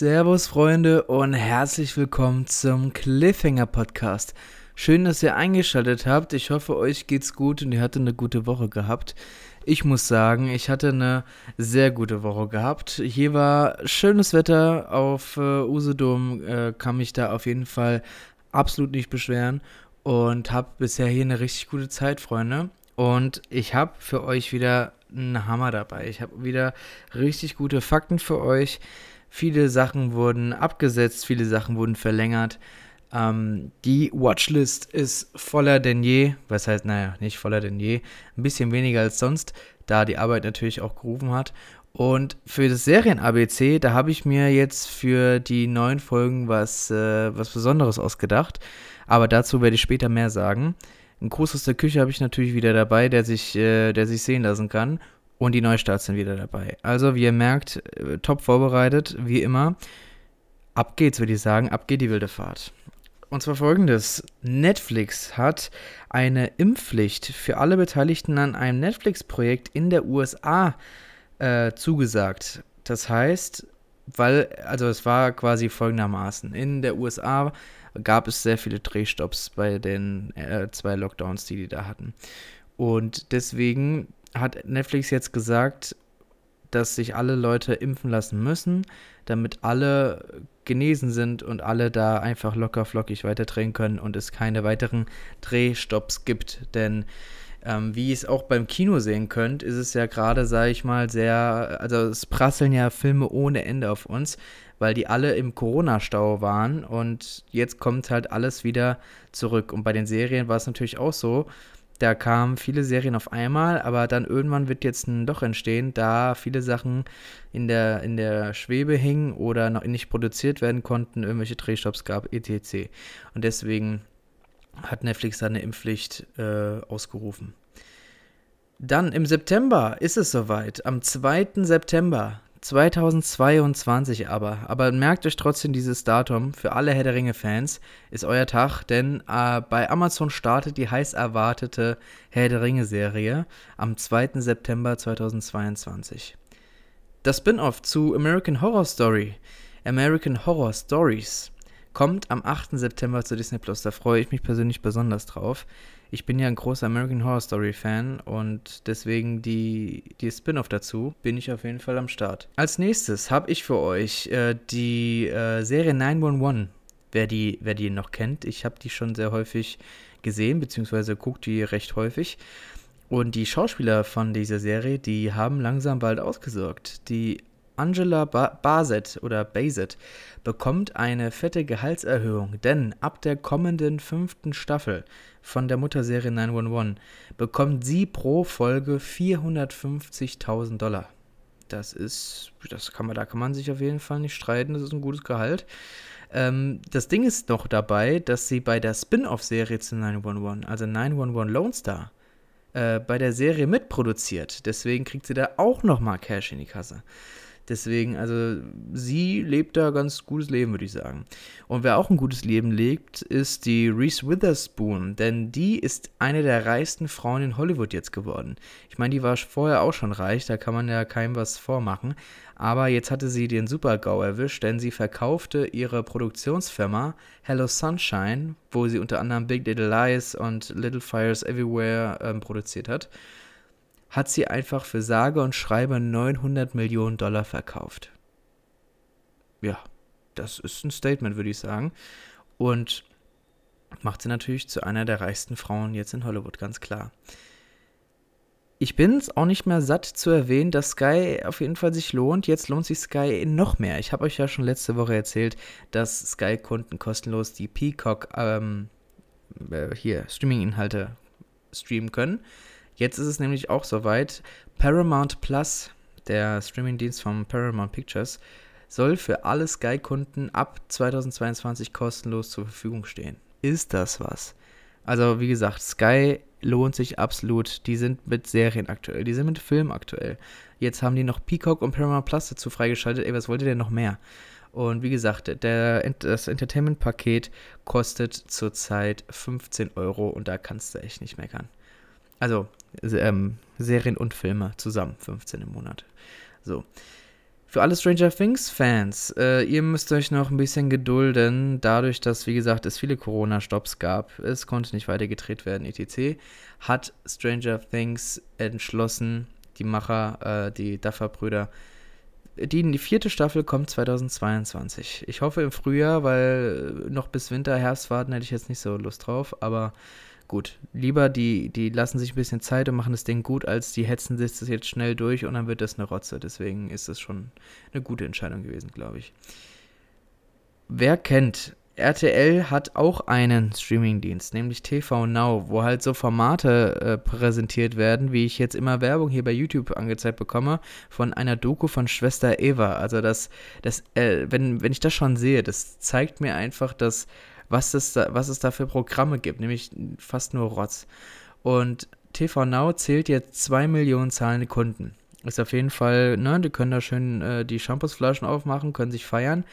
Servus Freunde und herzlich willkommen zum Cliffhanger Podcast. Schön, dass ihr eingeschaltet habt. Ich hoffe, euch geht's gut und ihr hattet eine gute Woche gehabt. Ich muss sagen, ich hatte eine sehr gute Woche gehabt. Hier war schönes Wetter auf äh, Usedom, äh, kann mich da auf jeden Fall absolut nicht beschweren und habe bisher hier eine richtig gute Zeit, Freunde. Und ich habe für euch wieder einen Hammer dabei. Ich habe wieder richtig gute Fakten für euch. Viele Sachen wurden abgesetzt, viele Sachen wurden verlängert. Ähm, die Watchlist ist voller denn je. Was heißt, naja, nicht voller denn je. Ein bisschen weniger als sonst, da die Arbeit natürlich auch gerufen hat. Und für das Serien-ABC, da habe ich mir jetzt für die neuen Folgen was, äh, was Besonderes ausgedacht. Aber dazu werde ich später mehr sagen. Ein Gruß aus der Küche habe ich natürlich wieder dabei, der sich, äh, der sich sehen lassen kann. Und die Neustarts sind wieder dabei. Also, wie ihr merkt, äh, top vorbereitet, wie immer. Ab geht's, würde ich sagen. Ab geht die wilde Fahrt. Und zwar folgendes: Netflix hat eine Impfpflicht für alle Beteiligten an einem Netflix-Projekt in der USA äh, zugesagt. Das heißt, weil, also es war quasi folgendermaßen: In der USA gab es sehr viele Drehstopps bei den äh, zwei Lockdowns, die die da hatten. Und deswegen hat Netflix jetzt gesagt, dass sich alle Leute impfen lassen müssen, damit alle genesen sind und alle da einfach locker flockig weiterdrehen können und es keine weiteren Drehstopps gibt. Denn ähm, wie ihr es auch beim Kino sehen könnt, ist es ja gerade, sage ich mal, sehr, also es prasseln ja Filme ohne Ende auf uns, weil die alle im Corona-Stau waren und jetzt kommt halt alles wieder zurück. Und bei den Serien war es natürlich auch so, da kamen viele Serien auf einmal, aber dann irgendwann wird jetzt ein Loch entstehen, da viele Sachen in der, in der Schwebe hingen oder noch nicht produziert werden konnten, irgendwelche Drehstops gab, etc. Und deswegen hat Netflix da eine Impfpflicht äh, ausgerufen. Dann im September ist es soweit. Am 2. September 2022 aber. Aber merkt euch trotzdem dieses Datum. Für alle Herr der Ringe-Fans ist euer Tag, denn äh, bei Amazon startet die heiß erwartete Herr der Ringe-Serie am 2. September 2022. Das Spin-off zu American Horror Story, American Horror Stories, kommt am 8. September zu Disney Plus. Da freue ich mich persönlich besonders drauf ich bin ja ein großer American Horror Story Fan und deswegen die, die Spin-off dazu bin ich auf jeden Fall am Start. Als nächstes habe ich für euch äh, die äh, Serie 911. Wer die, wer die noch kennt, ich habe die schon sehr häufig gesehen, beziehungsweise guckt die recht häufig. Und die Schauspieler von dieser Serie, die haben langsam bald ausgesorgt. Die Angela ba Bassett oder Bassett bekommt eine fette Gehaltserhöhung, denn ab der kommenden fünften Staffel von der Mutterserie 911 bekommt sie pro Folge 450.000 Dollar. Das ist, das kann man, da kann man sich auf jeden Fall nicht streiten, das ist ein gutes Gehalt. Ähm, das Ding ist noch dabei, dass sie bei der Spin-off-Serie zu 911, also 911 Lone Star, äh, bei der Serie mitproduziert. Deswegen kriegt sie da auch nochmal Cash in die Kasse. Deswegen, also sie lebt da ganz gutes Leben, würde ich sagen. Und wer auch ein gutes Leben lebt, ist die Reese Witherspoon, denn die ist eine der reichsten Frauen in Hollywood jetzt geworden. Ich meine, die war vorher auch schon reich, da kann man ja keinem was vormachen. Aber jetzt hatte sie den Super-GAU erwischt, denn sie verkaufte ihre Produktionsfirma Hello Sunshine, wo sie unter anderem Big Little Lies und Little Fires Everywhere ähm, produziert hat hat sie einfach für sage und schreibe 900 Millionen Dollar verkauft. Ja, das ist ein Statement, würde ich sagen. Und macht sie natürlich zu einer der reichsten Frauen jetzt in Hollywood, ganz klar. Ich bin es auch nicht mehr satt zu erwähnen, dass Sky auf jeden Fall sich lohnt. Jetzt lohnt sich Sky noch mehr. Ich habe euch ja schon letzte Woche erzählt, dass Sky-Kunden kostenlos die Peacock ähm, äh, hier Streaming-Inhalte streamen können. Jetzt ist es nämlich auch soweit. Paramount Plus, der Streamingdienst von Paramount Pictures, soll für alle Sky-Kunden ab 2022 kostenlos zur Verfügung stehen. Ist das was? Also, wie gesagt, Sky lohnt sich absolut. Die sind mit Serien aktuell, die sind mit Filmen aktuell. Jetzt haben die noch Peacock und Paramount Plus dazu freigeschaltet. Ey, was wollt ihr denn noch mehr? Und wie gesagt, der, das Entertainment-Paket kostet zurzeit 15 Euro und da kannst du echt nicht meckern. Also ähm, Serien und Filme zusammen, 15 im Monat. So. Für alle Stranger Things-Fans, äh, ihr müsst euch noch ein bisschen gedulden, dadurch, dass, wie gesagt, es viele Corona-Stops gab, es konnte nicht weiter gedreht werden, etc., hat Stranger Things entschlossen, die Macher, äh, die Duffer-Brüder, die, die vierte Staffel kommt 2022. Ich hoffe im Frühjahr, weil noch bis Winter, Herbst warten hätte ich jetzt nicht so Lust drauf, aber gut, lieber die, die lassen sich ein bisschen Zeit und machen das Ding gut, als die hetzen sich das jetzt schnell durch und dann wird das eine Rotze. Deswegen ist das schon eine gute Entscheidung gewesen, glaube ich. Wer kennt RTL hat auch einen Streamingdienst, nämlich TV Now, wo halt so Formate äh, präsentiert werden, wie ich jetzt immer Werbung hier bei YouTube angezeigt bekomme, von einer Doku von Schwester Eva. Also das, das, äh, wenn, wenn ich das schon sehe, das zeigt mir einfach, dass was es, da, was es da für Programme gibt, nämlich fast nur Rotz. Und TV Now zählt jetzt zwei Millionen zahlende Kunden. Ist auf jeden Fall, ne, die können da schön äh, die Shampoosflaschen aufmachen, können sich feiern.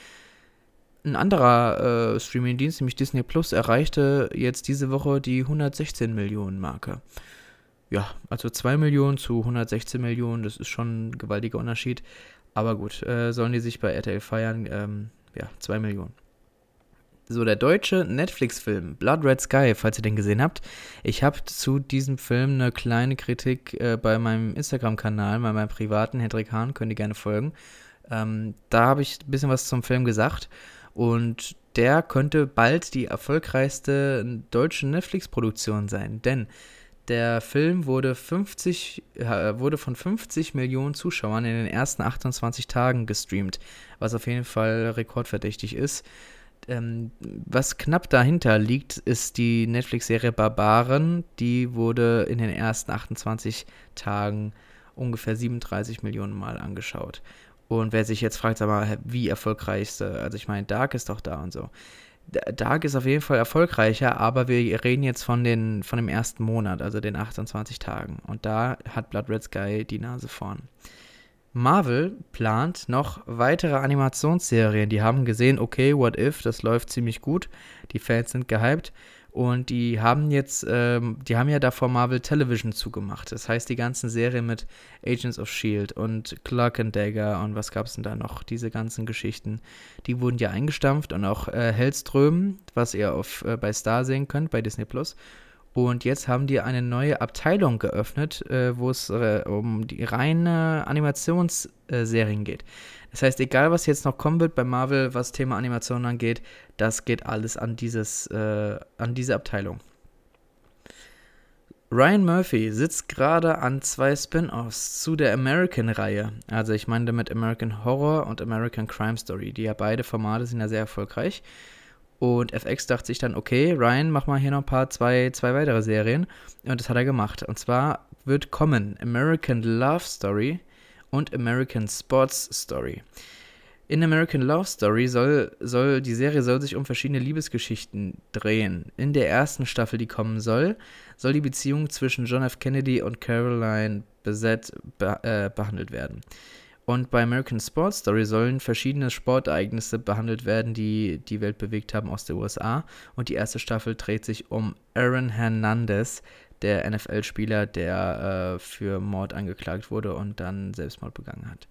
Ein anderer äh, Streaming-Dienst, nämlich Disney Plus, erreichte jetzt diese Woche die 116 Millionen Marke. Ja, also 2 Millionen zu 116 Millionen, das ist schon ein gewaltiger Unterschied. Aber gut, äh, sollen die sich bei RTL feiern? Ähm, ja, 2 Millionen. So, der deutsche Netflix-Film Blood Red Sky, falls ihr den gesehen habt. Ich habe zu diesem Film eine kleine Kritik äh, bei meinem Instagram-Kanal, bei meinem privaten Hendrik Hahn, könnt ihr gerne folgen. Ähm, da habe ich ein bisschen was zum Film gesagt und der könnte bald die erfolgreichste deutsche Netflix-Produktion sein, denn der Film wurde, 50, äh, wurde von 50 Millionen Zuschauern in den ersten 28 Tagen gestreamt, was auf jeden Fall rekordverdächtig ist. Ähm, was knapp dahinter liegt, ist die Netflix-Serie Barbaren. Die wurde in den ersten 28 Tagen ungefähr 37 Millionen Mal angeschaut. Und wer sich jetzt fragt, sag mal, wie erfolgreichste, also ich meine, Dark ist doch da und so. Dark ist auf jeden Fall erfolgreicher, aber wir reden jetzt von, den, von dem ersten Monat, also den 28 Tagen. Und da hat Blood Red Sky die Nase vorn. Marvel plant noch weitere Animationsserien. Die haben gesehen, okay, What If, das läuft ziemlich gut. Die Fans sind gehypt. Und die haben jetzt, ähm, die haben ja davor Marvel Television zugemacht. Das heißt, die ganzen Serien mit Agents of Shield und Clark and Dagger und was gab es denn da noch? Diese ganzen Geschichten, die wurden ja eingestampft und auch äh, Hellström, was ihr auf, äh, bei Star sehen könnt, bei Disney Plus. Und jetzt haben die eine neue Abteilung geöffnet, äh, wo es äh, um die reine Animationsserien geht. Das heißt, egal was jetzt noch kommen wird bei Marvel, was Thema Animation angeht, das geht alles an, dieses, äh, an diese Abteilung. Ryan Murphy sitzt gerade an zwei Spin-offs zu der American-Reihe. Also ich meine damit American Horror und American Crime Story. Die ja beide Formate sind ja sehr erfolgreich. Und FX dachte sich dann, okay, Ryan, mach mal hier noch ein paar, zwei, zwei weitere Serien. Und das hat er gemacht. Und zwar wird kommen American Love Story und American Sports Story. In American Love Story soll, soll die Serie soll sich um verschiedene Liebesgeschichten drehen. In der ersten Staffel, die kommen soll, soll die Beziehung zwischen John F. Kennedy und Caroline Bessette be äh, behandelt werden. Und bei American Sports Story sollen verschiedene Sportereignisse behandelt werden, die die Welt bewegt haben aus der USA. Und die erste Staffel dreht sich um Aaron Hernandez, der NFL-Spieler, der äh, für Mord angeklagt wurde und dann Selbstmord begangen hat.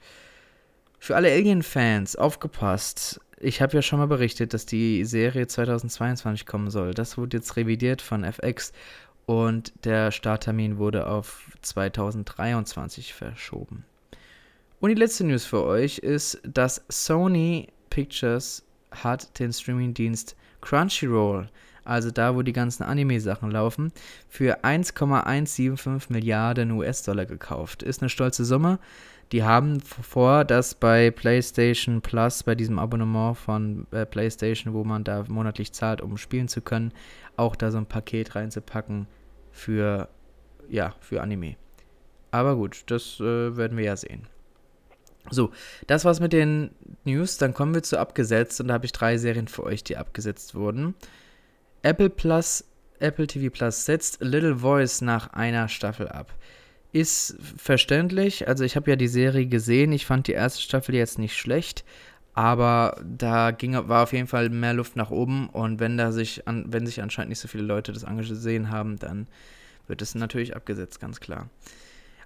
Für alle Alien-Fans, aufgepasst. Ich habe ja schon mal berichtet, dass die Serie 2022 kommen soll. Das wurde jetzt revidiert von FX und der Starttermin wurde auf 2023 verschoben. Und die letzte News für euch ist, dass Sony Pictures hat den Streamingdienst Crunchyroll, also da, wo die ganzen Anime-Sachen laufen, für 1,175 Milliarden US-Dollar gekauft. Ist eine stolze Summe. Die haben vor, das bei PlayStation Plus, bei diesem Abonnement von äh, PlayStation, wo man da monatlich zahlt, um spielen zu können, auch da so ein Paket reinzupacken für, ja, für Anime. Aber gut, das äh, werden wir ja sehen. So, das war's mit den News. Dann kommen wir zu abgesetzt und da habe ich drei Serien für euch, die abgesetzt wurden. Apple Plus, Apple TV Plus setzt Little Voice nach einer Staffel ab. Ist verständlich. Also ich habe ja die Serie gesehen. Ich fand die erste Staffel jetzt nicht schlecht, aber da ging, war auf jeden Fall mehr Luft nach oben. Und wenn da sich, an, wenn sich anscheinend nicht so viele Leute das angesehen haben, dann wird es natürlich abgesetzt, ganz klar.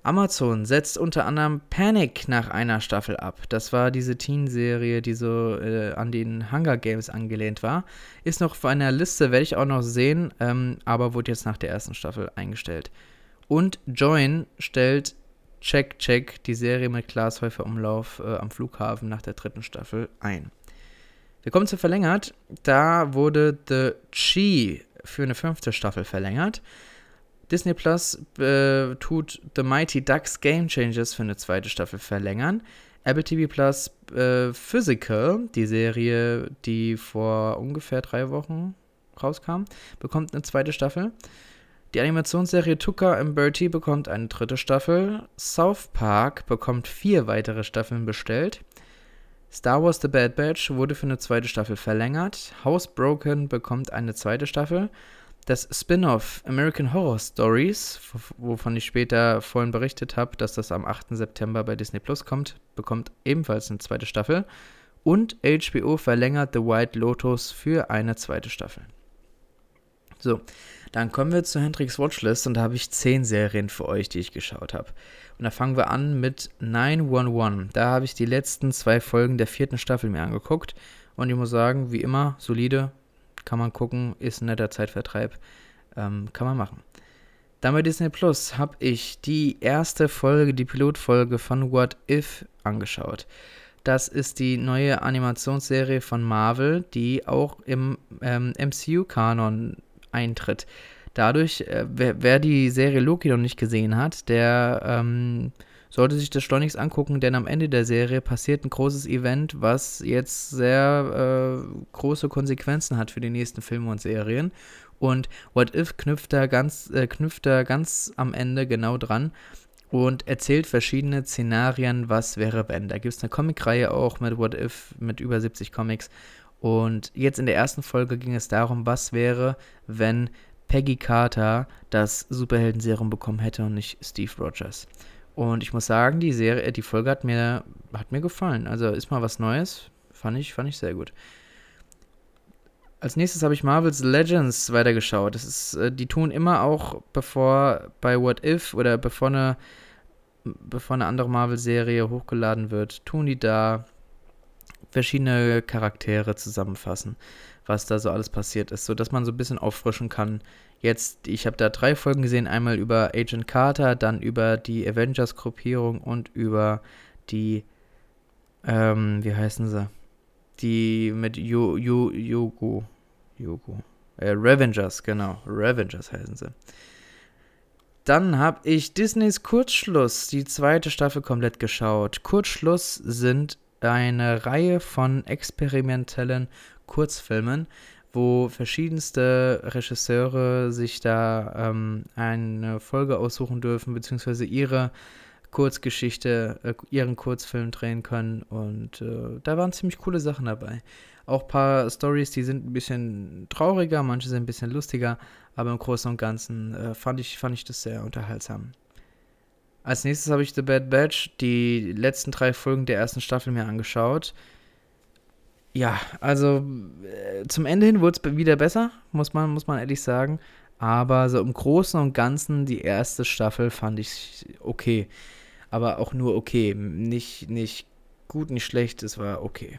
Amazon setzt unter anderem Panic nach einer Staffel ab. Das war diese Teen-Serie, die so äh, an den Hunger Games angelehnt war. Ist noch auf einer Liste, werde ich auch noch sehen, ähm, aber wurde jetzt nach der ersten Staffel eingestellt. Und Join stellt Check Check, die Serie mit Klaas Häufer Umlauf äh, am Flughafen nach der dritten Staffel ein. Wir kommen zu verlängert. Da wurde The Chi für eine fünfte Staffel verlängert. Disney Plus äh, tut The Mighty Ducks Game Changers für eine zweite Staffel verlängern. Apple TV Plus äh, Physical, die Serie, die vor ungefähr drei Wochen rauskam, bekommt eine zweite Staffel. Die Animationsserie Tucker and Bertie bekommt eine dritte Staffel. South Park bekommt vier weitere Staffeln bestellt. Star Wars The Bad Batch wurde für eine zweite Staffel verlängert. Housebroken bekommt eine zweite Staffel. Das Spin-off American Horror Stories, wovon ich später vorhin berichtet habe, dass das am 8. September bei Disney Plus kommt, bekommt ebenfalls eine zweite Staffel. Und HBO verlängert The White Lotus für eine zweite Staffel. So, dann kommen wir zu Hendrix Watchlist und da habe ich zehn Serien für euch, die ich geschaut habe. Und da fangen wir an mit 911. Da habe ich die letzten zwei Folgen der vierten Staffel mir angeguckt und ich muss sagen, wie immer, solide, kann man gucken, ist ein netter Zeitvertreib. Ähm, kann man machen. Dann bei Disney Plus habe ich die erste Folge, die Pilotfolge von What If angeschaut. Das ist die neue Animationsserie von Marvel, die auch im ähm, MCU-Kanon eintritt. Dadurch, äh, wer, wer, die Serie Loki noch nicht gesehen hat, der ähm, sollte sich das schleunigst angucken, denn am Ende der Serie passiert ein großes Event, was jetzt sehr äh, große Konsequenzen hat für die nächsten Filme und Serien. Und What If knüpft da ganz, äh, knüpft da ganz am Ende genau dran und erzählt verschiedene Szenarien, was wäre wenn. Da gibt es eine Comicreihe auch mit What If, mit über 70 Comics. Und jetzt in der ersten Folge ging es darum, was wäre, wenn Peggy Carter das Superhelden-Serum bekommen hätte und nicht Steve Rogers. Und ich muss sagen, die Serie, die Folge hat mir, hat mir gefallen. Also ist mal was Neues. Fand ich, fand ich sehr gut. Als nächstes habe ich Marvel's Legends weitergeschaut. Das ist, äh, die tun immer auch, bevor bei What If oder bevor eine, bevor eine andere Marvel-Serie hochgeladen wird, tun die da verschiedene Charaktere zusammenfassen, was da so alles passiert ist, sodass man so ein bisschen auffrischen kann, Jetzt, ich habe da drei Folgen gesehen, einmal über Agent Carter, dann über die Avengers-Gruppierung und über die, ähm, wie heißen sie? Die mit Yo, Yo, Yogo, Yogo, äh, Revengers, genau, Revengers heißen sie. Dann habe ich Disneys Kurzschluss, die zweite Staffel komplett geschaut. Kurzschluss sind eine Reihe von experimentellen Kurzfilmen, wo verschiedenste Regisseure sich da ähm, eine Folge aussuchen dürfen, beziehungsweise ihre Kurzgeschichte, äh, ihren Kurzfilm drehen können. Und äh, da waren ziemlich coole Sachen dabei. Auch ein paar Stories, die sind ein bisschen trauriger, manche sind ein bisschen lustiger, aber im Großen und Ganzen äh, fand, ich, fand ich das sehr unterhaltsam. Als nächstes habe ich The Bad Batch, die letzten drei Folgen der ersten Staffel mir angeschaut. Ja, also äh, zum Ende hin wurde es wieder besser, muss man, muss man ehrlich sagen. Aber so im Großen und Ganzen, die erste Staffel fand ich okay. Aber auch nur okay. Nicht, nicht gut, nicht schlecht, es war okay.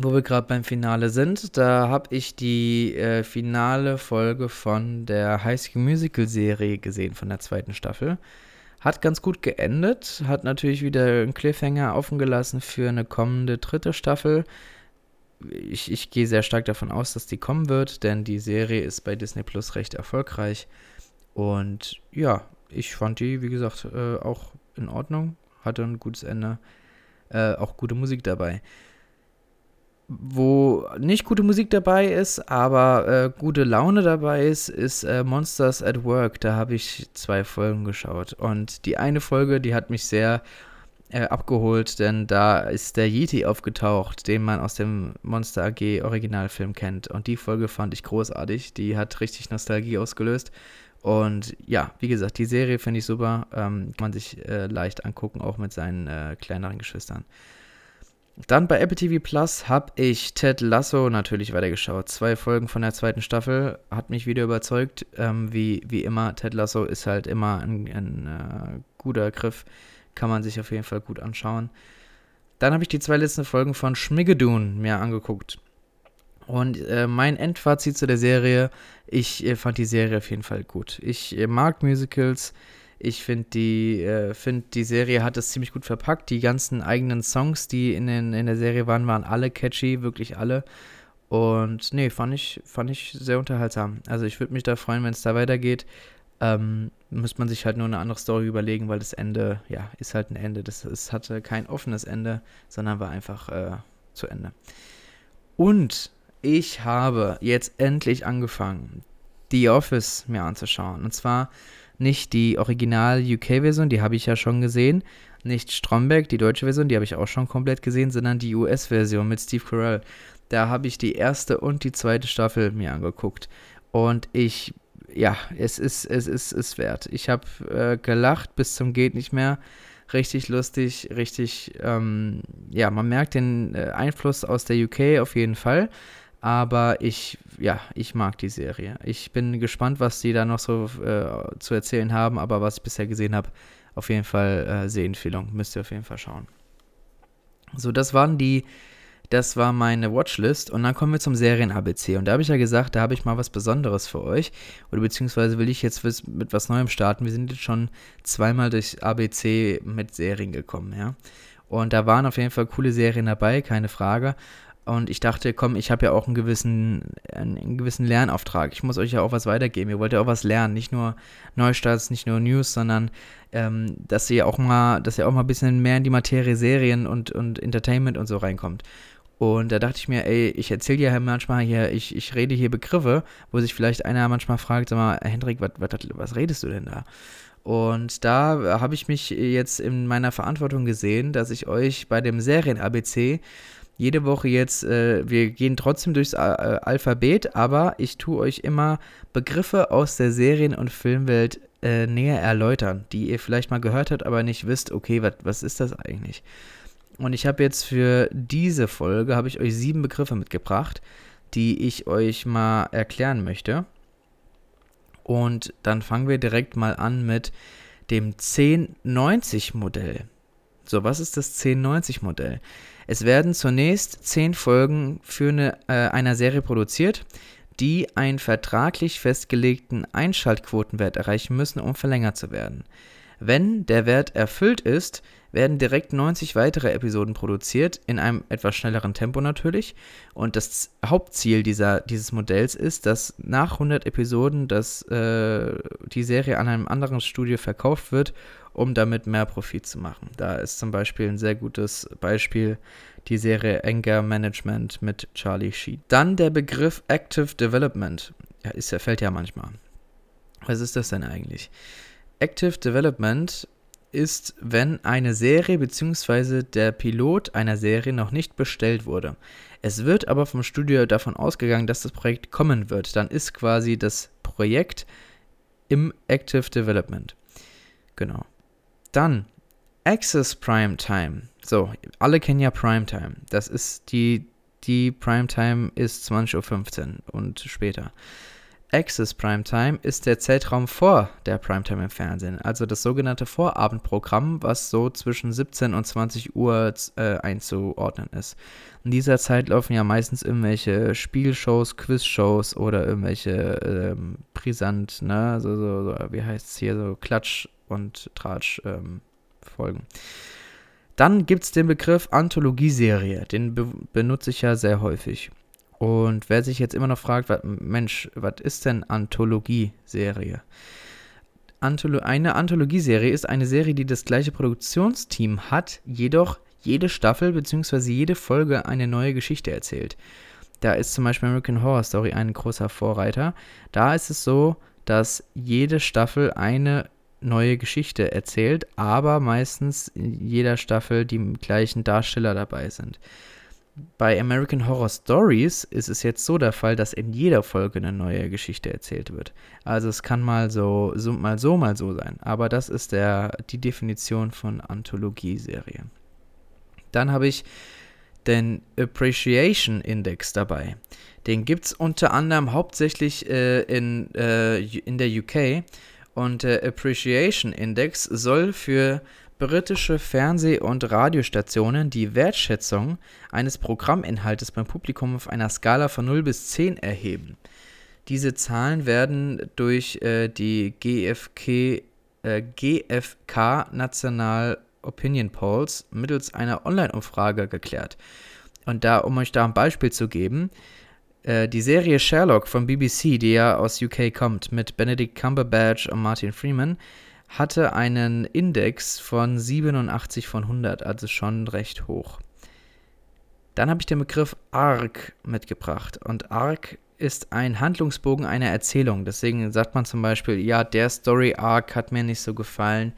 Wo wir gerade beim Finale sind, da habe ich die äh, finale Folge von der High School Musical Serie gesehen, von der zweiten Staffel. Hat ganz gut geendet, hat natürlich wieder einen Cliffhanger offen gelassen für eine kommende dritte Staffel. Ich, ich gehe sehr stark davon aus, dass die kommen wird, denn die Serie ist bei Disney Plus recht erfolgreich. Und ja, ich fand die, wie gesagt, äh, auch in Ordnung. Hatte ein gutes Ende. Äh, auch gute Musik dabei wo nicht gute Musik dabei ist, aber äh, gute Laune dabei ist, ist äh, Monsters at Work. Da habe ich zwei Folgen geschaut. Und die eine Folge, die hat mich sehr äh, abgeholt, denn da ist der Yeti aufgetaucht, den man aus dem Monster AG Originalfilm kennt. Und die Folge fand ich großartig. Die hat richtig Nostalgie ausgelöst. Und ja, wie gesagt, die Serie finde ich super. Ähm, kann man sich äh, leicht angucken, auch mit seinen äh, kleineren Geschwistern. Dann bei Apple TV Plus habe ich Ted Lasso natürlich weitergeschaut. Zwei Folgen von der zweiten Staffel hat mich wieder überzeugt. Ähm, wie, wie immer, Ted Lasso ist halt immer ein, ein äh, guter Griff. Kann man sich auf jeden Fall gut anschauen. Dann habe ich die zwei letzten Folgen von Schmiggedun mir angeguckt. Und äh, mein Endfazit zu der Serie, ich äh, fand die Serie auf jeden Fall gut. Ich äh, mag Musicals. Ich finde, die, äh, find, die Serie hat es ziemlich gut verpackt. Die ganzen eigenen Songs, die in, den, in der Serie waren, waren alle catchy, wirklich alle. Und nee, fand ich, fand ich sehr unterhaltsam. Also ich würde mich da freuen, wenn es da weitergeht. Ähm, muss man sich halt nur eine andere Story überlegen, weil das Ende, ja, ist halt ein Ende. Das, es hatte kein offenes Ende, sondern war einfach äh, zu Ende. Und ich habe jetzt endlich angefangen, The Office mir anzuschauen. Und zwar nicht die Original-UK-Version, die habe ich ja schon gesehen. Nicht Stromberg, die deutsche Version, die habe ich auch schon komplett gesehen, sondern die US-Version mit Steve Carell. Da habe ich die erste und die zweite Staffel mir angeguckt. Und ich, ja, es ist, es ist, es wert. Ich habe äh, gelacht bis zum Geht nicht mehr. Richtig lustig, richtig, ähm, ja, man merkt den äh, Einfluss aus der UK auf jeden Fall. Aber ich, ja, ich mag die Serie. Ich bin gespannt, was die da noch so äh, zu erzählen haben. Aber was ich bisher gesehen habe, auf jeden Fall äh, Sehempfehlung. Müsst ihr auf jeden Fall schauen. So, das waren die, das war meine Watchlist. Und dann kommen wir zum Serien-ABC. Und da habe ich ja gesagt, da habe ich mal was Besonderes für euch. Oder beziehungsweise will ich jetzt mit was Neuem starten. Wir sind jetzt schon zweimal durch ABC mit Serien gekommen, ja. Und da waren auf jeden Fall coole Serien dabei, keine Frage. Und ich dachte, komm, ich habe ja auch einen gewissen, einen gewissen Lernauftrag. Ich muss euch ja auch was weitergeben. Ihr wollt ja auch was lernen. Nicht nur Neustarts, nicht nur News, sondern ähm, dass ihr auch mal, dass ihr auch mal ein bisschen mehr in die Materie Serien und, und Entertainment und so reinkommt. Und da dachte ich mir, ey, ich erzähle ja manchmal hier, ich, ich rede hier Begriffe, wo sich vielleicht einer manchmal fragt, sag mal, Hendrik, was, was, was redest du denn da? Und da habe ich mich jetzt in meiner Verantwortung gesehen, dass ich euch bei dem Serien-ABC jede Woche jetzt, äh, wir gehen trotzdem durchs äh, Alphabet, aber ich tue euch immer Begriffe aus der Serien- und Filmwelt äh, näher erläutern, die ihr vielleicht mal gehört habt, aber nicht wisst, okay, wat, was ist das eigentlich? Und ich habe jetzt für diese Folge, habe ich euch sieben Begriffe mitgebracht, die ich euch mal erklären möchte. Und dann fangen wir direkt mal an mit dem 1090-Modell. So, was ist das 1090-Modell? Es werden zunächst zehn Folgen für eine, äh, einer Serie produziert, die einen vertraglich festgelegten Einschaltquotenwert erreichen müssen, um verlängert zu werden. Wenn der Wert erfüllt ist, werden direkt 90 weitere Episoden produziert, in einem etwas schnelleren Tempo natürlich. Und das Hauptziel dieser, dieses Modells ist, dass nach 100 Episoden das, äh, die Serie an einem anderen Studio verkauft wird um damit mehr Profit zu machen. Da ist zum Beispiel ein sehr gutes Beispiel die Serie Anger Management mit Charlie Sheen. Dann der Begriff Active Development. Ja, ist, fällt ja manchmal. Was ist das denn eigentlich? Active Development ist, wenn eine Serie bzw. der Pilot einer Serie noch nicht bestellt wurde. Es wird aber vom Studio davon ausgegangen, dass das Projekt kommen wird. Dann ist quasi das Projekt im Active Development. Genau. Dann Access Primetime. So, alle kennen ja Primetime. Das ist die, die Primetime ist 20.15 Uhr und später. Access Primetime ist der Zeitraum vor der Primetime im Fernsehen, also das sogenannte Vorabendprogramm, was so zwischen 17 und 20 Uhr äh, einzuordnen ist. In dieser Zeit laufen ja meistens irgendwelche Spielshows, Quizshows oder irgendwelche ähm, brisant, ne, so, so, so wie heißt es hier, so Klatsch- und Tratsch-Folgen. Ähm, Dann gibt es den Begriff Anthologieserie, den be benutze ich ja sehr häufig. Und wer sich jetzt immer noch fragt, wat, Mensch, was ist denn Anthologieserie? Antholo eine Anthologieserie ist eine Serie, die das gleiche Produktionsteam hat, jedoch jede Staffel bzw. jede Folge eine neue Geschichte erzählt. Da ist zum Beispiel American Horror Story ein großer Vorreiter. Da ist es so, dass jede Staffel eine neue Geschichte erzählt, aber meistens in jeder Staffel die gleichen Darsteller dabei sind. Bei American Horror Stories ist es jetzt so der Fall, dass in jeder Folge eine neue Geschichte erzählt wird. Also es kann mal so, so mal so, mal so sein. Aber das ist der, die Definition von Anthologieserie. Dann habe ich den Appreciation Index dabei. Den gibt es unter anderem hauptsächlich äh, in, äh, in der UK und der Appreciation Index soll für britische Fernseh- und Radiostationen die Wertschätzung eines Programminhaltes beim Publikum auf einer Skala von 0 bis 10 erheben. Diese Zahlen werden durch äh, die GFK, äh, GFK National Opinion Polls mittels einer Online-Umfrage geklärt. Und da, um euch da ein Beispiel zu geben, äh, die Serie Sherlock von BBC, die ja aus UK kommt, mit Benedict Cumberbatch und Martin Freeman, hatte einen Index von 87 von 100, also schon recht hoch. Dann habe ich den Begriff Arc mitgebracht. Und Arc ist ein Handlungsbogen einer Erzählung. Deswegen sagt man zum Beispiel, ja, der Story Arc hat mir nicht so gefallen.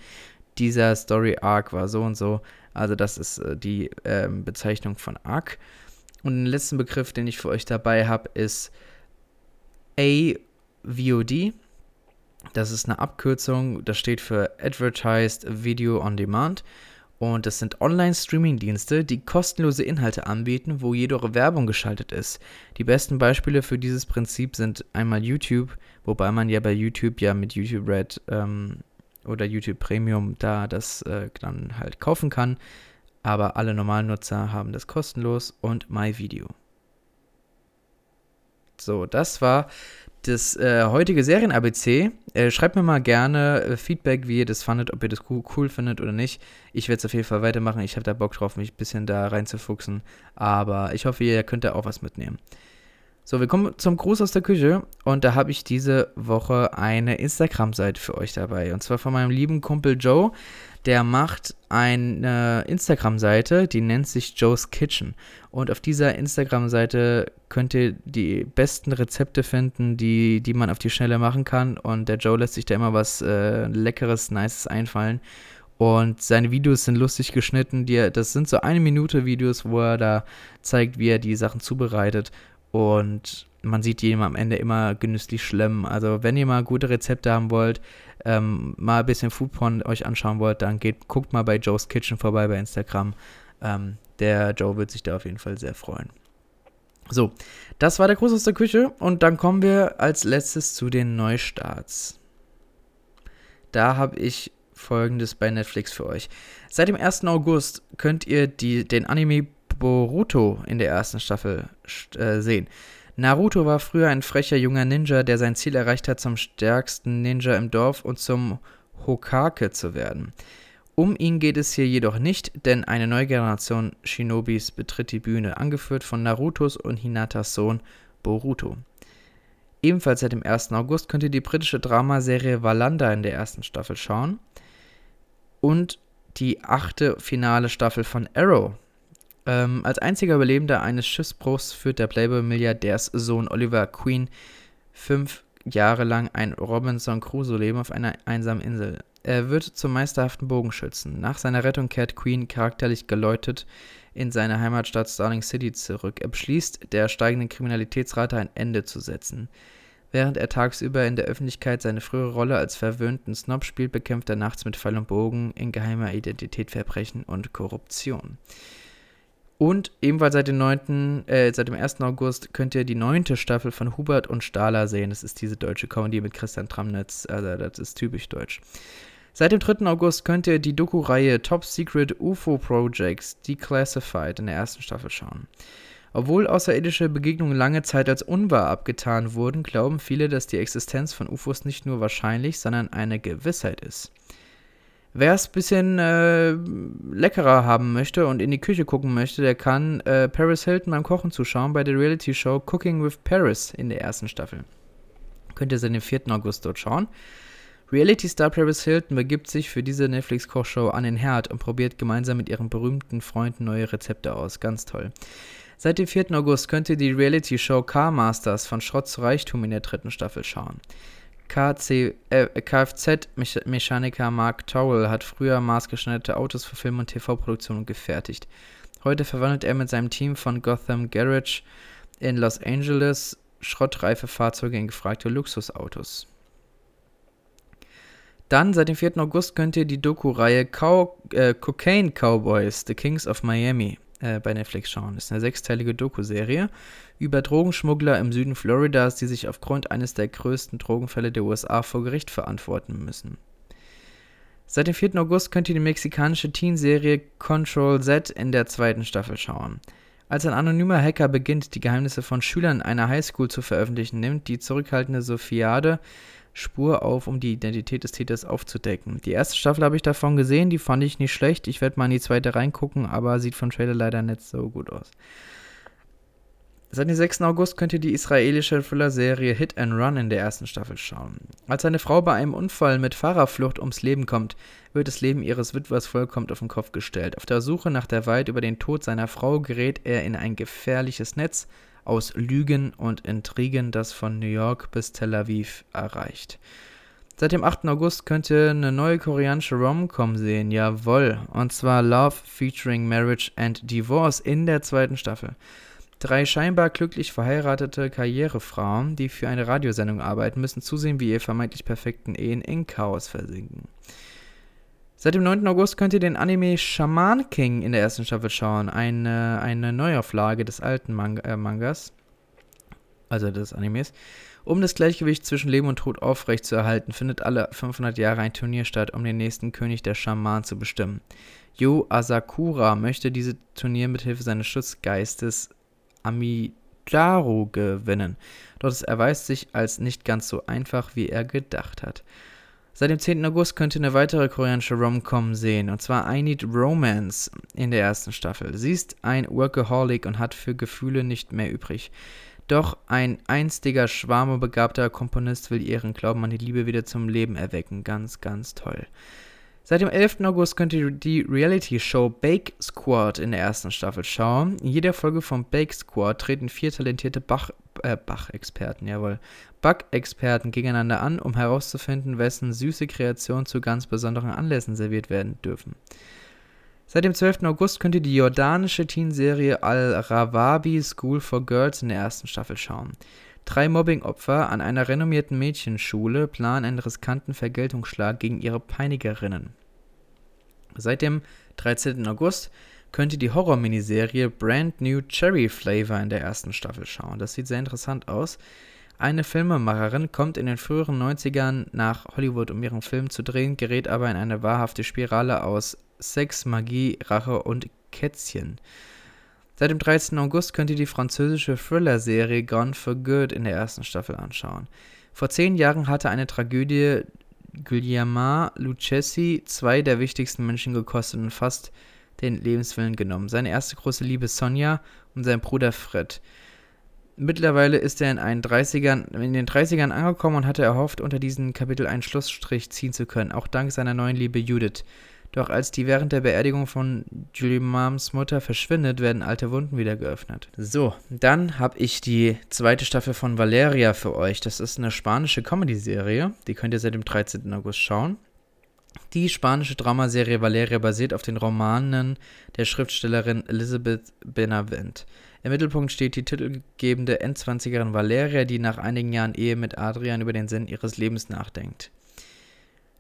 Dieser Story Arc war so und so. Also das ist äh, die äh, Bezeichnung von Arc. Und den letzten Begriff, den ich für euch dabei habe, ist AVOD. Das ist eine Abkürzung, das steht für Advertised Video on Demand. Und das sind Online-Streaming-Dienste, die kostenlose Inhalte anbieten, wo jedoch Werbung geschaltet ist. Die besten Beispiele für dieses Prinzip sind einmal YouTube, wobei man ja bei YouTube ja mit YouTube Red ähm, oder YouTube Premium da das äh, dann halt kaufen kann. Aber alle normalen Nutzer haben das kostenlos und MyVideo. So, das war das äh, heutige Serien-ABC. Äh, schreibt mir mal gerne äh, Feedback, wie ihr das fandet, ob ihr das cool, cool findet oder nicht. Ich werde es auf jeden Fall weitermachen. Ich habe da Bock drauf, mich ein bisschen da reinzufuchsen. Aber ich hoffe, ihr könnt da auch was mitnehmen. So, wir kommen zum Gruß aus der Küche und da habe ich diese Woche eine Instagram-Seite für euch dabei. Und zwar von meinem lieben Kumpel Joe. Der macht eine Instagram-Seite, die nennt sich Joe's Kitchen. Und auf dieser Instagram-Seite könnt ihr die besten Rezepte finden, die, die man auf die Schnelle machen kann. Und der Joe lässt sich da immer was äh, Leckeres, Nices einfallen. Und seine Videos sind lustig geschnitten. Die, das sind so eine Minute Videos, wo er da zeigt, wie er die Sachen zubereitet. Und man sieht die am Ende immer genüsslich schlimm. Also wenn ihr mal gute Rezepte haben wollt, ähm, mal ein bisschen Foodporn euch anschauen wollt, dann geht, guckt mal bei Joe's Kitchen vorbei bei Instagram. Ähm, der Joe wird sich da auf jeden Fall sehr freuen. So, das war der Gruß aus der Küche und dann kommen wir als letztes zu den Neustarts. Da habe ich folgendes bei Netflix für euch. Seit dem 1. August könnt ihr die, den Anime Boruto in der ersten Staffel äh, sehen. Naruto war früher ein frecher junger Ninja, der sein Ziel erreicht hat, zum stärksten Ninja im Dorf und zum Hokage zu werden. Um ihn geht es hier jedoch nicht, denn eine neue Generation Shinobis betritt die Bühne, angeführt von Narutos und Hinatas Sohn Boruto. Ebenfalls seit dem 1. August könnt ihr die britische Dramaserie Valanda in der ersten Staffel schauen und die achte finale Staffel von Arrow ähm, als einziger Überlebender eines Schiffsbruchs führt der Playboy-Milliardärssohn Oliver Queen fünf Jahre lang ein Robinson Crusoe-Leben auf einer einsamen Insel. Er wird zum meisterhaften Bogenschützen. Nach seiner Rettung kehrt Queen charakterlich geläutet in seine Heimatstadt Starling City zurück. Er beschließt, der steigenden Kriminalitätsrate ein Ende zu setzen. Während er tagsüber in der Öffentlichkeit seine frühere Rolle als verwöhnten Snob spielt, bekämpft er nachts mit Pfeil und Bogen in geheimer Identität Verbrechen und Korruption. Und ebenfalls seit dem 9., äh, seit dem 1. August könnt ihr die neunte Staffel von Hubert und Stahler sehen. Das ist diese deutsche Comedy mit Christian Tramnitz. Also das ist typisch deutsch. Seit dem 3. August könnt ihr die Doku-Reihe Top Secret UFO Projects Declassified in der ersten Staffel schauen. Obwohl außerirdische Begegnungen lange Zeit als unwahr abgetan wurden, glauben viele, dass die Existenz von UFOs nicht nur wahrscheinlich, sondern eine Gewissheit ist. Wer es ein bisschen äh, leckerer haben möchte und in die Küche gucken möchte, der kann äh, Paris Hilton beim Kochen zuschauen bei der Reality-Show Cooking with Paris in der ersten Staffel. Könnt ihr seit dem 4. August dort schauen. Reality-Star Paris Hilton begibt sich für diese Netflix-Kochshow an den Herd und probiert gemeinsam mit ihren berühmten Freunden neue Rezepte aus. Ganz toll. Seit dem 4. August könnt ihr die Reality-Show Car Masters von Schrott zu Reichtum in der dritten Staffel schauen. KC, äh, Kfz-Mechaniker Mark Towell hat früher maßgeschneiderte Autos für Film- und TV-Produktionen gefertigt. Heute verwandelt er mit seinem Team von Gotham Garage in Los Angeles schrottreife Fahrzeuge in gefragte Luxusautos. Dann, seit dem 4. August, könnt ihr die Doku-Reihe Cow äh, Cocaine Cowboys, The Kings of Miami äh, bei Netflix schauen. Das ist eine sechsteilige Doku-Serie über Drogenschmuggler im Süden Floridas, die sich aufgrund eines der größten Drogenfälle der USA vor Gericht verantworten müssen. Seit dem 4. August könnt ihr die mexikanische Teen-Serie Control Z in der zweiten Staffel schauen. Als ein anonymer Hacker beginnt, die Geheimnisse von Schülern einer Highschool zu veröffentlichen, nimmt die zurückhaltende Sophiade Spur auf, um die Identität des Täters aufzudecken. Die erste Staffel habe ich davon gesehen, die fand ich nicht schlecht. Ich werde mal in die zweite reingucken, aber sieht vom Trailer leider nicht so gut aus. Seit dem 6. August könnt ihr die israelische Thriller-Serie Hit and Run in der ersten Staffel schauen. Als eine Frau bei einem Unfall mit Fahrerflucht ums Leben kommt, wird das Leben ihres Witwers vollkommen auf den Kopf gestellt. Auf der Suche nach der Wahrheit über den Tod seiner Frau gerät er in ein gefährliches Netz aus Lügen und Intrigen, das von New York bis Tel Aviv erreicht. Seit dem 8. August könnt ihr eine neue koreanische Rom-Com sehen, jawoll, und zwar Love featuring Marriage and Divorce in der zweiten Staffel. Drei scheinbar glücklich verheiratete Karrierefrauen, die für eine Radiosendung arbeiten, müssen zusehen, wie ihr vermeintlich perfekten Ehen in Chaos versinken. Seit dem 9. August könnt ihr den Anime Shaman King in der ersten Staffel schauen, eine, eine Neuauflage des alten Mang äh, Mangas, also des Animes. Um das Gleichgewicht zwischen Leben und Tod aufrechtzuerhalten, findet alle 500 Jahre ein Turnier statt, um den nächsten König der Schaman zu bestimmen. Yo Asakura möchte dieses Turnier mit Hilfe seines Schutzgeistes Amidaro gewinnen. Doch es erweist sich als nicht ganz so einfach, wie er gedacht hat. Seit dem 10. August könnt ihr eine weitere koreanische Rom-Com sehen, und zwar I Need Romance in der ersten Staffel. Sie ist ein Workaholic und hat für Gefühle nicht mehr übrig. Doch ein einstiger, schwarmebegabter Komponist will ihren Glauben an die Liebe wieder zum Leben erwecken. Ganz, ganz toll. Seit dem 11. August könnt ihr die Reality-Show Bake Squad in der ersten Staffel schauen. In jeder Folge vom Bake Squad treten vier talentierte Bach, äh, Bach-Experten, jawohl, Back-Experten gegeneinander an, um herauszufinden, wessen süße Kreationen zu ganz besonderen Anlässen serviert werden dürfen. Seit dem 12. August könnt ihr die jordanische Teenserie Al-Rawabi School for Girls in der ersten Staffel schauen. Drei Mobbingopfer an einer renommierten Mädchenschule planen einen riskanten Vergeltungsschlag gegen ihre Peinigerinnen. Seit dem 13. August könnt ihr die Horror-Miniserie Brand New Cherry Flavor in der ersten Staffel schauen. Das sieht sehr interessant aus. Eine Filmemacherin kommt in den früheren 90ern nach Hollywood, um ihren Film zu drehen, gerät aber in eine wahrhafte Spirale aus Sex, Magie, Rache und Kätzchen. Seit dem 13. August könnt ihr die französische Thriller-Serie Gone for Good in der ersten Staffel anschauen. Vor zehn Jahren hatte eine Tragödie Guglielmo Lucchesi zwei der wichtigsten Menschen gekostet und fast den Lebenswillen genommen. Seine erste große Liebe Sonja und sein Bruder Fred. Mittlerweile ist er in, einen 30ern, in den 30ern angekommen und hatte erhofft, unter diesem Kapitel einen Schlussstrich ziehen zu können, auch dank seiner neuen Liebe Judith. Doch als die während der Beerdigung von Julie Mams Mutter verschwindet, werden alte Wunden wieder geöffnet. So, dann habe ich die zweite Staffel von Valeria für euch. Das ist eine spanische Comedy-Serie. Die könnt ihr seit dem 13. August schauen. Die spanische Dramaserie Valeria basiert auf den Romanen der Schriftstellerin Elizabeth Benavent. Im Mittelpunkt steht die titelgebende Endzwanzigerin Valeria, die nach einigen Jahren Ehe mit Adrian über den Sinn ihres Lebens nachdenkt.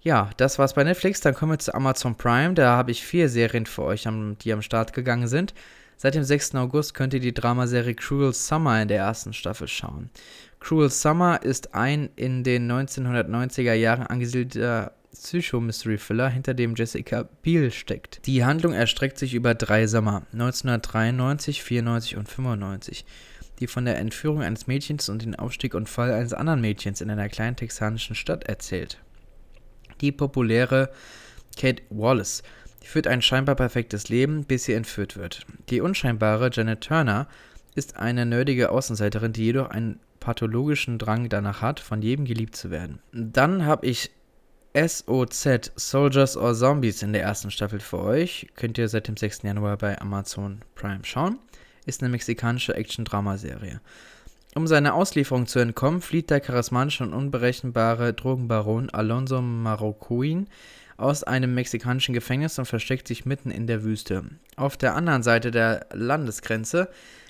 Ja, das war's bei Netflix. Dann kommen wir zu Amazon Prime. Da habe ich vier Serien für euch, die am Start gegangen sind. Seit dem 6. August könnt ihr die Dramaserie Cruel Summer in der ersten Staffel schauen. Cruel Summer ist ein in den 1990er Jahren angesiedelter Psycho-Mystery-Thriller, hinter dem Jessica Biel steckt. Die Handlung erstreckt sich über drei Sommer, 1993, 94 und 95, die von der Entführung eines Mädchens und den Aufstieg und Fall eines anderen Mädchens in einer kleinen texanischen Stadt erzählt. Die populäre Kate Wallace führt ein scheinbar perfektes Leben, bis sie entführt wird. Die unscheinbare Janet Turner ist eine nerdige Außenseiterin, die jedoch einen pathologischen Drang danach hat, von jedem geliebt zu werden. Dann habe ich SOZ Soldiers or Zombies in der ersten Staffel für euch. Könnt ihr seit dem 6. Januar bei Amazon Prime schauen. Ist eine mexikanische Action-Drama-Serie. Um seiner Auslieferung zu entkommen, flieht der charismatische und unberechenbare Drogenbaron Alonso Marroquin aus einem mexikanischen Gefängnis und versteckt sich mitten in der Wüste. Auf der anderen Seite der Landesgrenze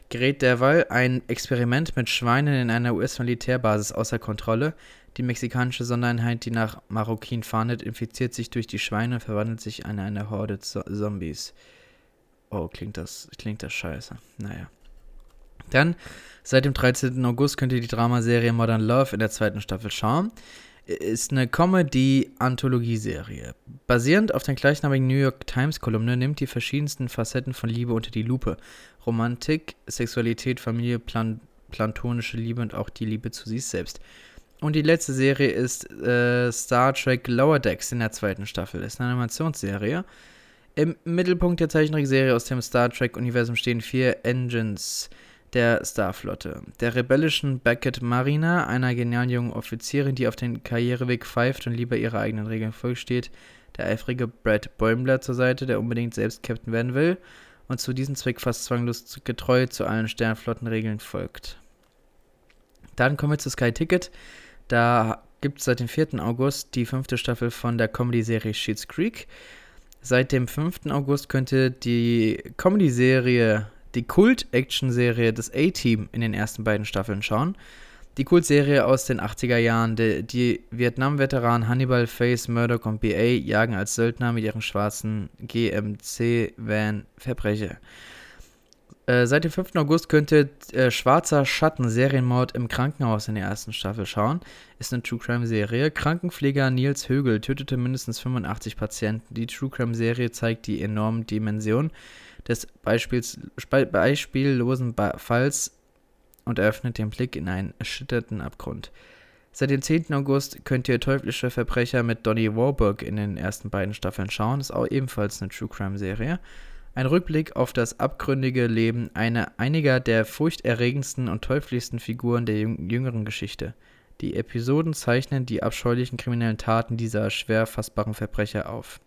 gerät derweil ein Experiment mit Schweinen in einer US-Militärbasis außer Kontrolle. Die mexikanische Sondereinheit, die nach Marokkin fahndet, infiziert sich durch die Schweine und verwandelt sich in eine Horde Zombies. Oh, klingt das, klingt das scheiße. Naja. Dann, seit dem 13. August könnt ihr die Dramaserie Modern Love in der zweiten Staffel schauen. Ist eine Comedy-Anthologieserie. Basierend auf der gleichnamigen New York Times-Kolumne nimmt die verschiedensten Facetten von Liebe unter die Lupe. Romantik, Sexualität, Familie, plan plantonische Liebe und auch die Liebe zu sich selbst. Und die letzte Serie ist äh, Star Trek Lower Decks in der zweiten Staffel. Ist eine Animationsserie. Im Mittelpunkt der Zeichentrickserie aus dem Star Trek-Universum stehen vier Engines der Starflotte. Der rebellischen Beckett Marina, einer genialen jungen Offizierin, die auf den Karriereweg pfeift und lieber ihrer eigenen Regeln folgt, der eifrige Brad Bäumler zur Seite, der unbedingt selbst Captain werden will und zu diesem Zweck fast zwanglos getreu zu allen Sternflottenregeln folgt. Dann kommen wir zu Sky Ticket. Da gibt es seit dem 4. August die fünfte Staffel von der Comedy-Serie Sheets Creek. Seit dem 5. August könnte die Comedy-Serie, die Kult-Action-Serie des A-Team in den ersten beiden Staffeln schauen. Die Kultserie aus den 80er Jahren, die, die Vietnam-Veteranen Hannibal, Face, Murdoch und BA jagen als Söldner mit ihrem schwarzen GMC-Van Verbrecher. Äh, seit dem 5. August könnt ihr äh, Schwarzer Schatten Serienmord im Krankenhaus in der ersten Staffel schauen. Ist eine True Crime Serie. Krankenpfleger Nils Högel tötete mindestens 85 Patienten. Die True Crime Serie zeigt die enormen Dimensionen des Beispiels, beispiellosen Falls und eröffnet den Blick in einen erschütterten Abgrund. Seit dem 10. August könnt ihr Teuflische Verbrecher mit Donnie Warburg in den ersten beiden Staffeln schauen. Ist auch ebenfalls eine True Crime Serie. Ein Rückblick auf das abgründige Leben einer, einiger der furchterregendsten und teuflischsten Figuren der jüngeren Geschichte. Die Episoden zeichnen die abscheulichen kriminellen Taten dieser schwer fassbaren Verbrecher auf.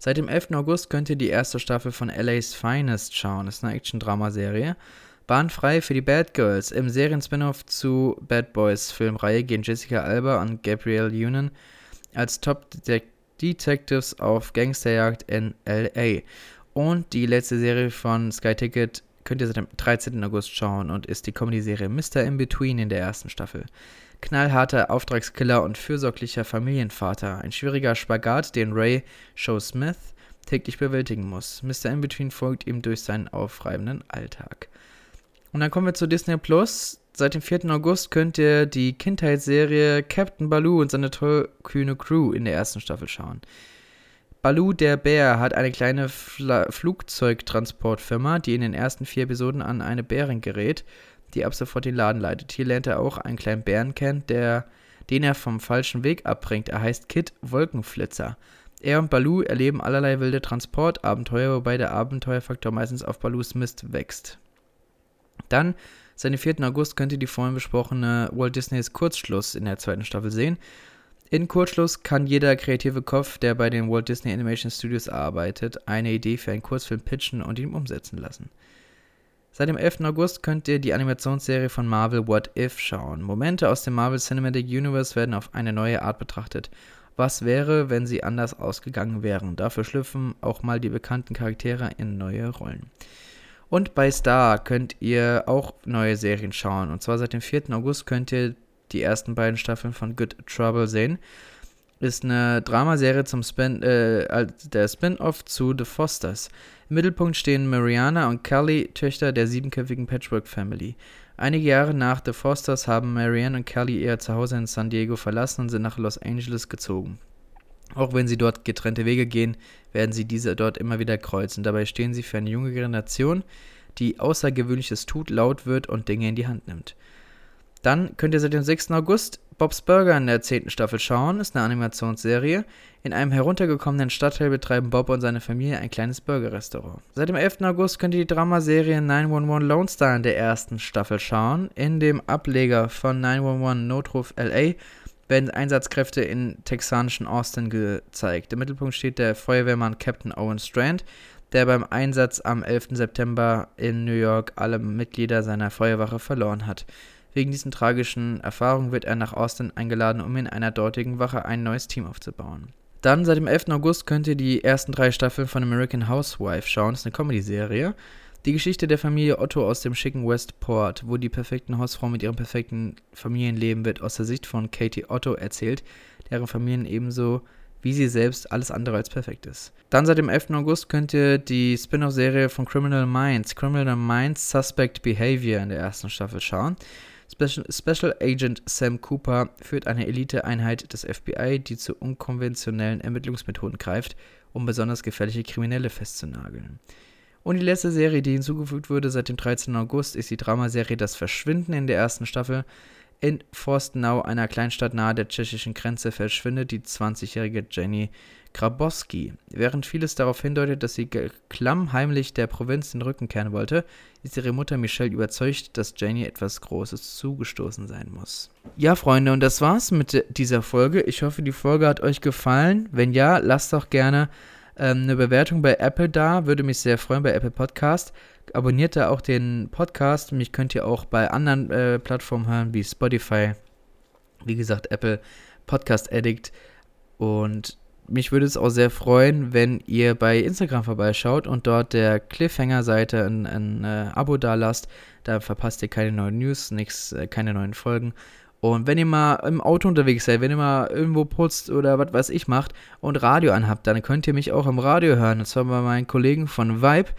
Seit dem 11. August könnt ihr die erste Staffel von LA's Finest schauen. Das ist eine Action-Drama-Serie. Bahnfrei für die Bad Girls. Im Serien-Spin-Off zu Bad Boys Filmreihe gehen Jessica Alba und Gabrielle Union als Top-Detektiv Detectives auf Gangsterjagd in LA. Und die letzte Serie von Sky Ticket könnt ihr seit dem 13. August schauen und ist die Comedy-Serie Mr. In Between in der ersten Staffel. Knallharter Auftragskiller und fürsorglicher Familienvater. Ein schwieriger Spagat, den Ray Show Smith täglich bewältigen muss. Mr. In Between folgt ihm durch seinen aufreibenden Alltag. Und dann kommen wir zu Disney Plus. Seit dem 4. August könnt ihr die Kindheitsserie Captain Baloo und seine tollkühne Crew in der ersten Staffel schauen. Baloo der Bär hat eine kleine Fla Flugzeugtransportfirma, die in den ersten vier Episoden an eine Bärin gerät, die ab sofort den Laden leitet. Hier lernt er auch einen kleinen Bären kennen, der, den er vom falschen Weg abbringt. Er heißt Kid Wolkenflitzer. Er und Baloo erleben allerlei wilde Transportabenteuer, wobei der Abenteuerfaktor meistens auf Baloos Mist wächst. Dann Seit dem 4. August könnt ihr die vorhin besprochene Walt Disneys Kurzschluss in der zweiten Staffel sehen. In Kurzschluss kann jeder kreative Kopf, der bei den Walt Disney Animation Studios arbeitet, eine Idee für einen Kurzfilm pitchen und ihn umsetzen lassen. Seit dem 11. August könnt ihr die Animationsserie von Marvel What If schauen. Momente aus dem Marvel Cinematic Universe werden auf eine neue Art betrachtet. Was wäre, wenn sie anders ausgegangen wären? Dafür schlüpfen auch mal die bekannten Charaktere in neue Rollen. Und bei Star könnt ihr auch neue Serien schauen. Und zwar seit dem 4. August könnt ihr die ersten beiden Staffeln von Good Trouble sehen. Ist eine Dramaserie zum Spin, äh, der Spin-off zu The Fosters. Im Mittelpunkt stehen Mariana und Kelly, Töchter der siebenköpfigen Patchwork Family. Einige Jahre nach The Fosters haben Marianne und Kelly ihr Zuhause in San Diego verlassen und sind nach Los Angeles gezogen. Auch wenn sie dort getrennte Wege gehen, werden sie diese dort immer wieder kreuzen. Dabei stehen sie für eine junge Generation, die Außergewöhnliches tut, laut wird und Dinge in die Hand nimmt. Dann könnt ihr seit dem 6. August Bob's Burger in der 10. Staffel schauen. Ist eine Animationsserie. In einem heruntergekommenen Stadtteil betreiben Bob und seine Familie ein kleines Burgerrestaurant. Seit dem 11. August könnt ihr die Dramaserie 911 Lone Star in der ersten Staffel schauen. In dem Ableger von 911 Notruf LA werden Einsatzkräfte in texanischen Austin gezeigt. Im Mittelpunkt steht der Feuerwehrmann Captain Owen Strand, der beim Einsatz am 11. September in New York alle Mitglieder seiner Feuerwache verloren hat. Wegen diesen tragischen Erfahrungen wird er nach Austin eingeladen, um in einer dortigen Wache ein neues Team aufzubauen. Dann seit dem 11. August könnt ihr die ersten drei Staffeln von American Housewife schauen. Das ist eine Comedy-Serie. Die Geschichte der Familie Otto aus dem schicken Westport, wo die perfekten Hausfrau mit ihrem perfekten Familienleben wird aus der Sicht von Katie Otto erzählt, deren Familien ebenso wie sie selbst alles andere als perfekt ist. Dann seit dem 11. August könnt ihr die Spin-off-Serie von Criminal Minds, Criminal Minds Suspect Behavior in der ersten Staffel schauen. Special, Agent Sam Cooper führt eine Eliteeinheit des FBI, die zu unkonventionellen Ermittlungsmethoden greift, um besonders gefährliche Kriminelle festzunageln. Und die letzte Serie, die hinzugefügt wurde seit dem 13. August, ist die Dramaserie Das Verschwinden in der ersten Staffel. In Forstenau, einer Kleinstadt nahe der tschechischen Grenze, verschwindet die 20-jährige Jenny Grabowski. Während vieles darauf hindeutet, dass sie klammheimlich der Provinz den Rücken kehren wollte, ist ihre Mutter Michelle überzeugt, dass Jenny etwas Großes zugestoßen sein muss. Ja, Freunde, und das war's mit dieser Folge. Ich hoffe, die Folge hat euch gefallen. Wenn ja, lasst doch gerne ähm, eine Bewertung bei Apple da. Würde mich sehr freuen bei Apple Podcast. Abonniert da auch den Podcast. Mich könnt ihr auch bei anderen äh, Plattformen hören, wie Spotify. Wie gesagt, Apple Podcast Addict. Und mich würde es auch sehr freuen, wenn ihr bei Instagram vorbeischaut und dort der Cliffhanger-Seite ein, ein äh, Abo da lasst. Da verpasst ihr keine neuen News, nix, äh, keine neuen Folgen. Und wenn ihr mal im Auto unterwegs seid, wenn ihr mal irgendwo putzt oder was weiß ich macht und Radio anhabt, dann könnt ihr mich auch im Radio hören. Und zwar bei meinen Kollegen von Vibe.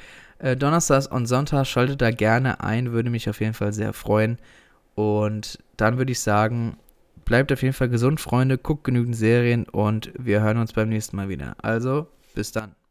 Äh, Donnerstags und Sonntags schaltet da gerne ein, würde mich auf jeden Fall sehr freuen. Und dann würde ich sagen, bleibt auf jeden Fall gesund, Freunde, guckt genügend Serien und wir hören uns beim nächsten Mal wieder. Also, bis dann.